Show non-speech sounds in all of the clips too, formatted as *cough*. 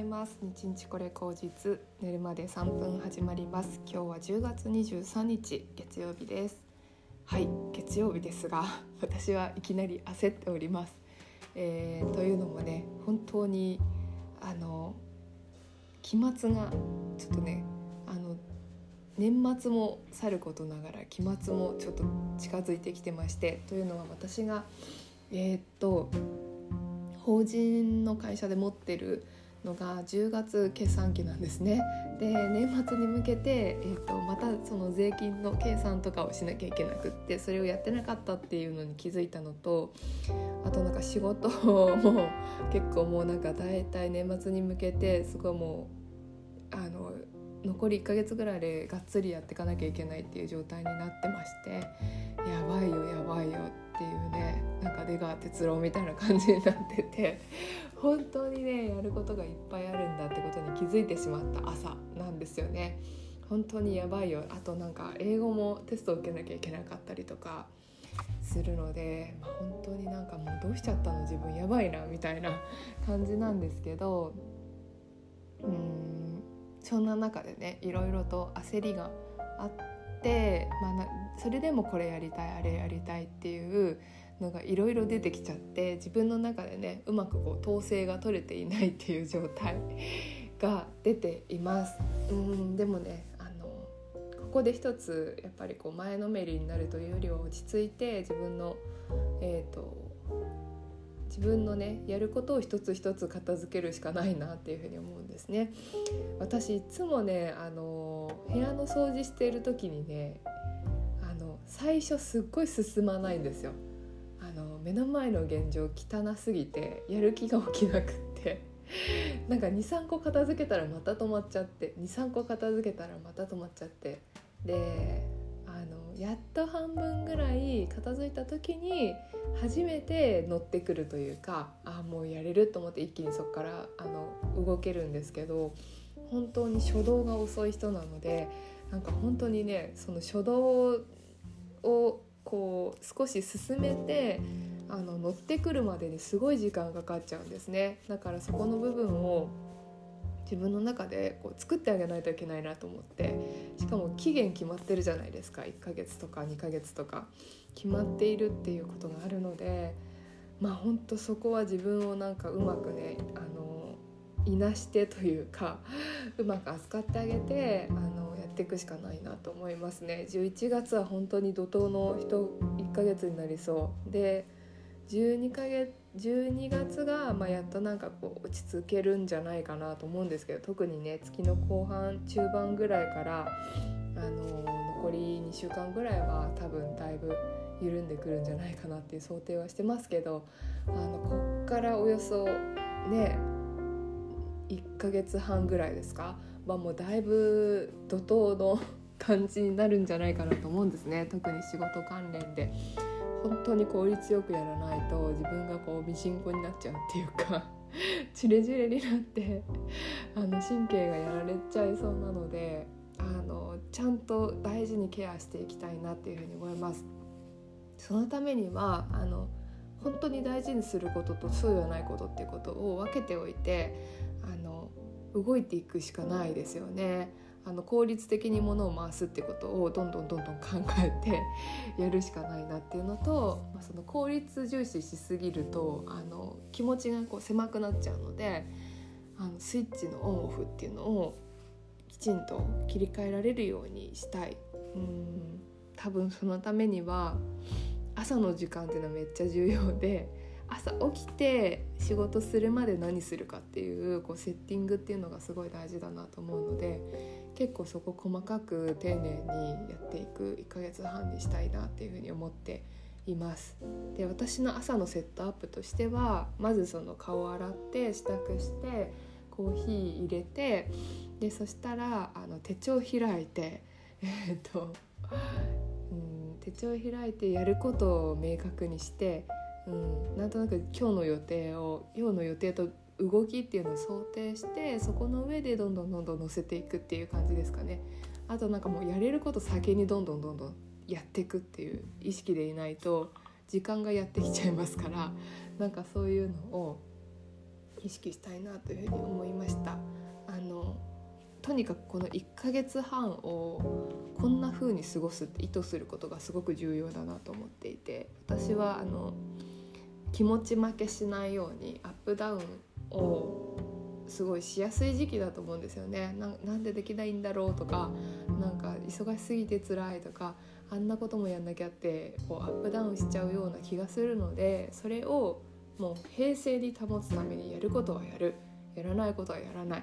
います。日日これ口実。寝るまで3分始まります。今日は10月23日月曜日です。はい月曜日ですが私はいきなり焦っております、えー、というのもね本当にあの期末がちょっとねあの年末もさることながら期末もちょっと近づいてきてましてというのは私がえー、っと法人の会社で持ってるのが10月決算期なんですね。で年末に向けて、えーと、またその税金の計算とかをしなきゃいけなくってそれをやってなかったっていうのに気づいたのとあとなんか仕事も結構もうなんか大体年末に向けてすごいもうあの残り1ヶ月ぐらいでがっつりやっていかなきゃいけないっていう状態になってましてやばいよやばいよってていうねなんか出川哲朗みたいな感じになってて *laughs* 本当にねやることがいっぱいあるんだってことに気づいてしまった朝なんですよね。本当にやばいよあとなんか英語もテストを受けなきゃいけなかったりとかするので、本当になんかもうどうしちゃったの？自分やばいなみたいな感じなんですけどうんそんな中でねいろいろと焦りがあって、まあ、それでもこれやりたいあれやりたいっていうのがいろいろ出てきちゃって自分の中でねうまくこう統制が取れていないっていう状態 *laughs* が出ています。うんでもねここで一つやっぱりこう前のめりになるというよりは落ち着いて自分の、えーと、自分のねやることを一つ一つ片付けるしかないなっていうふうに思うんですね。私いつもねあの部屋の掃除している時にねあの最初すっごい進まないんですよ。あの目の前の現状汚すぎてやる気が起きなくってなんか23個片付けたらまた止まっちゃって23個片付けたらまた止まっちゃってであのやっと半分ぐらい片付いた時に初めて乗ってくるというかあもうやれると思って一気にそこからあの動けるんですけど本当に初動が遅い人なのでなんか本当にねその初動をこう少し進めてあの乗ってくるまでにすごい時間かかっちゃうんですね。だからそこの部分を自分の中でこう作ってあげないといけないなと思ってしかも期限決まってるじゃないですか。1ヶ月とか2ヶ月とか。決まっているっていうことがあるのでまあほんとそこは自分をなんかうまくねあのいなしてというかうまく扱ってあげてあのやっていくしかないなと思いますね。11月は本当に怒涛の1ヶ月になりそう。で12ヶ月12月がまあやっとなんかこう落ち着けるんじゃないかなと思うんですけど特にね月の後半中盤ぐらいからあの残り2週間ぐらいは多分だいぶ緩んでくるんじゃないかなっていう想定はしてますけどあのこっからおよそね1ヶ月半ぐらいですかはもうだいぶ怒涛の *laughs* 感じになるんじゃないかなと思うんですね。特に仕事関連で。本当に効率よくやらないと自分がこうミシンコになっちゃうっていうか *laughs* チレチレになってあの神経がやられちゃいそうなのであのちゃんと大事にケアしていきたいなっていうふうに思います。そのためにはあの本当に大事にすることとそうではないことっていうことを分けておいてあの動いていくしかないですよね。あの効率的にものを回すってことをどんどんどんどん考えて *laughs* やるしかないなっていうのと、まあ、その効率重視しすぎるとあの気持ちがこう狭くなっちゃうのであのスイッチのオンオフっていうのをきちんと切り替えられるようにしたい。うん多分そのためには朝の時間っていうのはめっちゃ重要で朝起きて仕事するまで何するかっていうこうセッティングっていうのがすごい大事だなと思うので結構そこ細かく丁寧にやっていく1ヶ月半にしたいなっていうふうに思っています。で私の朝のセットアップとしてはまずその顔を洗って支度してコーヒー入れてでそしたらあの手帳開いて *laughs* えー、っと、手帳開いてやることを明確にしてうん、なんとなく今日の予定を今日の予定と動きっていうのを想定してそこの上でどんどんどんどん乗せていくっていう感じですかね。あとなんかもうやれること先にどんどんどんどんやっていくっていう意識でいないと時間がやってきちゃいますからなんかそういうのを意識したいなというふうに思いましたあのとにかくこの1ヶ月半をこんな風に過ごすって意図することがすごく重要だなと思っていて私はあの気持ち負けしないようにアップダウンをすごいしやすい時期だと思うんですよね。なんでできないんだろうとかなんか忙しすぎて辛いとかあんなこともやんなきゃってこうアップダウンしちゃうような気がするのでそれをもう平静に保つためにやることはやる。やらないことはやらない。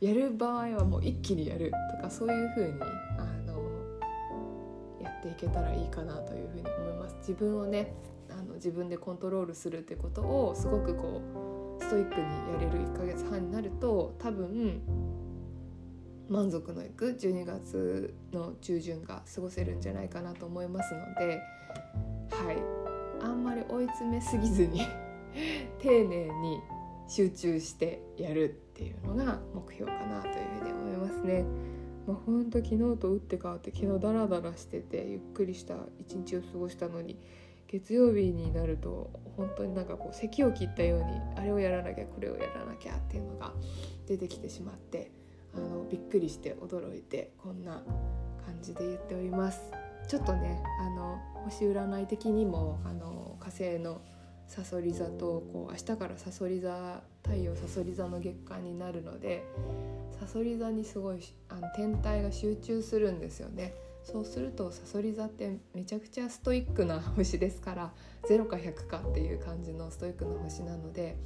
*laughs* やる場合はもう一気にやるとかそういう風にあのやっていけたらいいかなという風に思います。自分をねあの自分でコントロールするってことをすごくこうストイックにやれる1ヶ月半になると多分満足のいく12月の中旬が過ごせるんじゃないかなと思いますのではいあんまり追い詰めすぎずに *laughs* 丁寧に集中してやるっていうのが目標かなというふうに思いますね。まあ、ほんと昨日と打って変わって昨日ダラダラしててゆっくりした一日を過ごしたのに月曜日になると本当になんかこう咳を切ったようにあれをやらなきゃこれをやらなきゃっていうのが出てきてしまってあのびっくりして驚いてこんな感じで言っております。ちょっとねあの星占い的にもあの火星のさそり座とこう明日からさそり座太陽さそり座の月間になるのでさそり座にすごいあの天体が集中するんですよね。そうするとさそり座ってめちゃくちゃストイックな星ですから0か100かっていう感じのストイックな星なので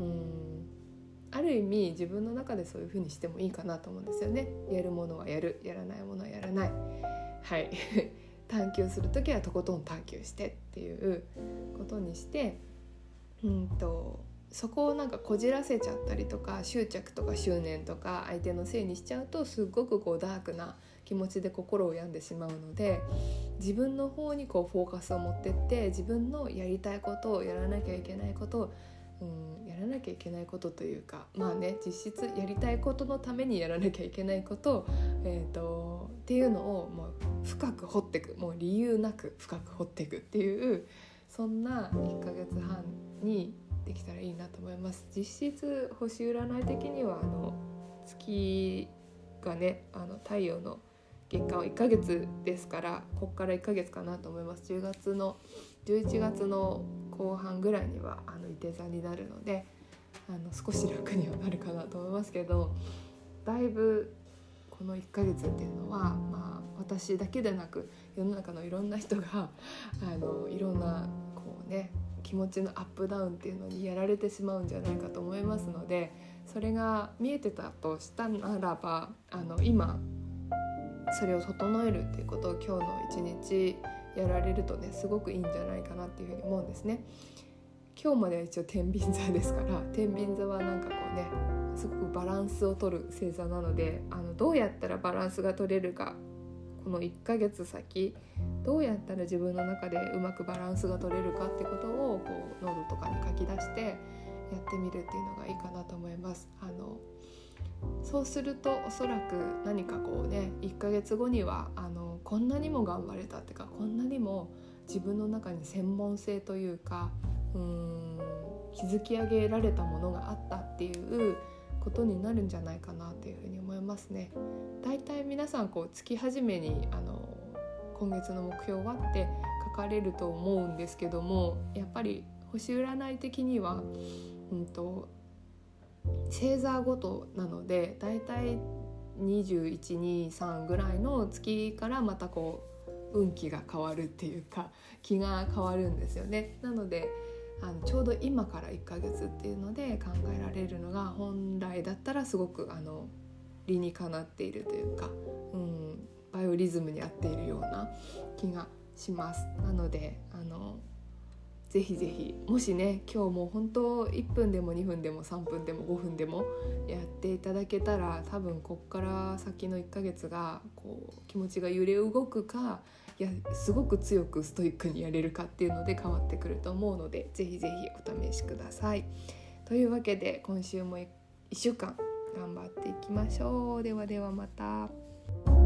うんある意味自分の中でそういう風にしてもいいかなと思うんですよね。やるものはやるやらないものはやらない。はい *laughs* 探求する時はとことん探求してっていうことにしてうんとそこをなんかこじらせちゃったりとか執着とか執念とか相手のせいにしちゃうとすっごくこうダークな気持ちで心を病んでしまうので自分の方にこうフォーカスを持ってって自分のやりたいことをやらなきゃいけないことをうんやらなきゃいけないことというかまあね実質やりたいことのためにやらなきゃいけないこと、えーと、っていうのをもう深く掘っていくもう理由なく深く掘っていくっていうそんな1ヶ月半にできたらいいなと思います。実質星占い的にはあの月がねあの太陽の月間は1ヶ月ですからここから1ヶ月かなと思います10月の11月の後半ぐらいにはあの伊手座になるのであの少し楽にはなるかなと思いますけどだいぶこの1ヶ月っていうのは、まあ、私だけでなく世の中のいろんな人があのいろんなこうね気持ちのアップダウンっていうのにやられてしまうんじゃないかと思いますのでそれが見えてたとしたならばあの今それを整えるっていうことを今日の一日やられるとねすごくいいんじゃないかなっていうふうに思うんですね。今日までは一応天秤座ですから *laughs* 天秤座はなんかこうねすごくバランスを取る星座なのであのどうやったらバランスが取れるかこの1ヶ月先どうやったら自分の中でうまくバランスが取れるかってことをこうノードとかに書き出してやってみるっていうのがいいかなと思います。あのそうするとおそらく何かこうね1ヶ月後にはあのこんなにも頑張れたっていうかこんなにも自分の中に専門性というかうーん築き上げられたものがあったっていうことになるんじゃないかなというふうに思いますね。だいたい皆さんこう月始めにあの今月の目標はって書かれると思うんですけどもやっぱり星占い的には、うんと星座ごとなのでだいたい2123ぐらいの月からまたこう運気が変わるっていうか気が変わるんですよね。なのであのちょうど今から1ヶ月っていうので考えられるのが本来だったらすごくあの理にかなっているというか、うん、バイオリズムに合っているような気がします。なのであのぜひぜひもしね今日も本当1分でも2分でも3分でも5分でもやっていただけたら多分こっから先の1ヶ月がこう気持ちが揺れ動くかいやすごく強くストイックにやれるかっていうので変わってくると思うのでぜひぜひお試しください。というわけで今週も1週間頑張っていきましょう。ではではまた。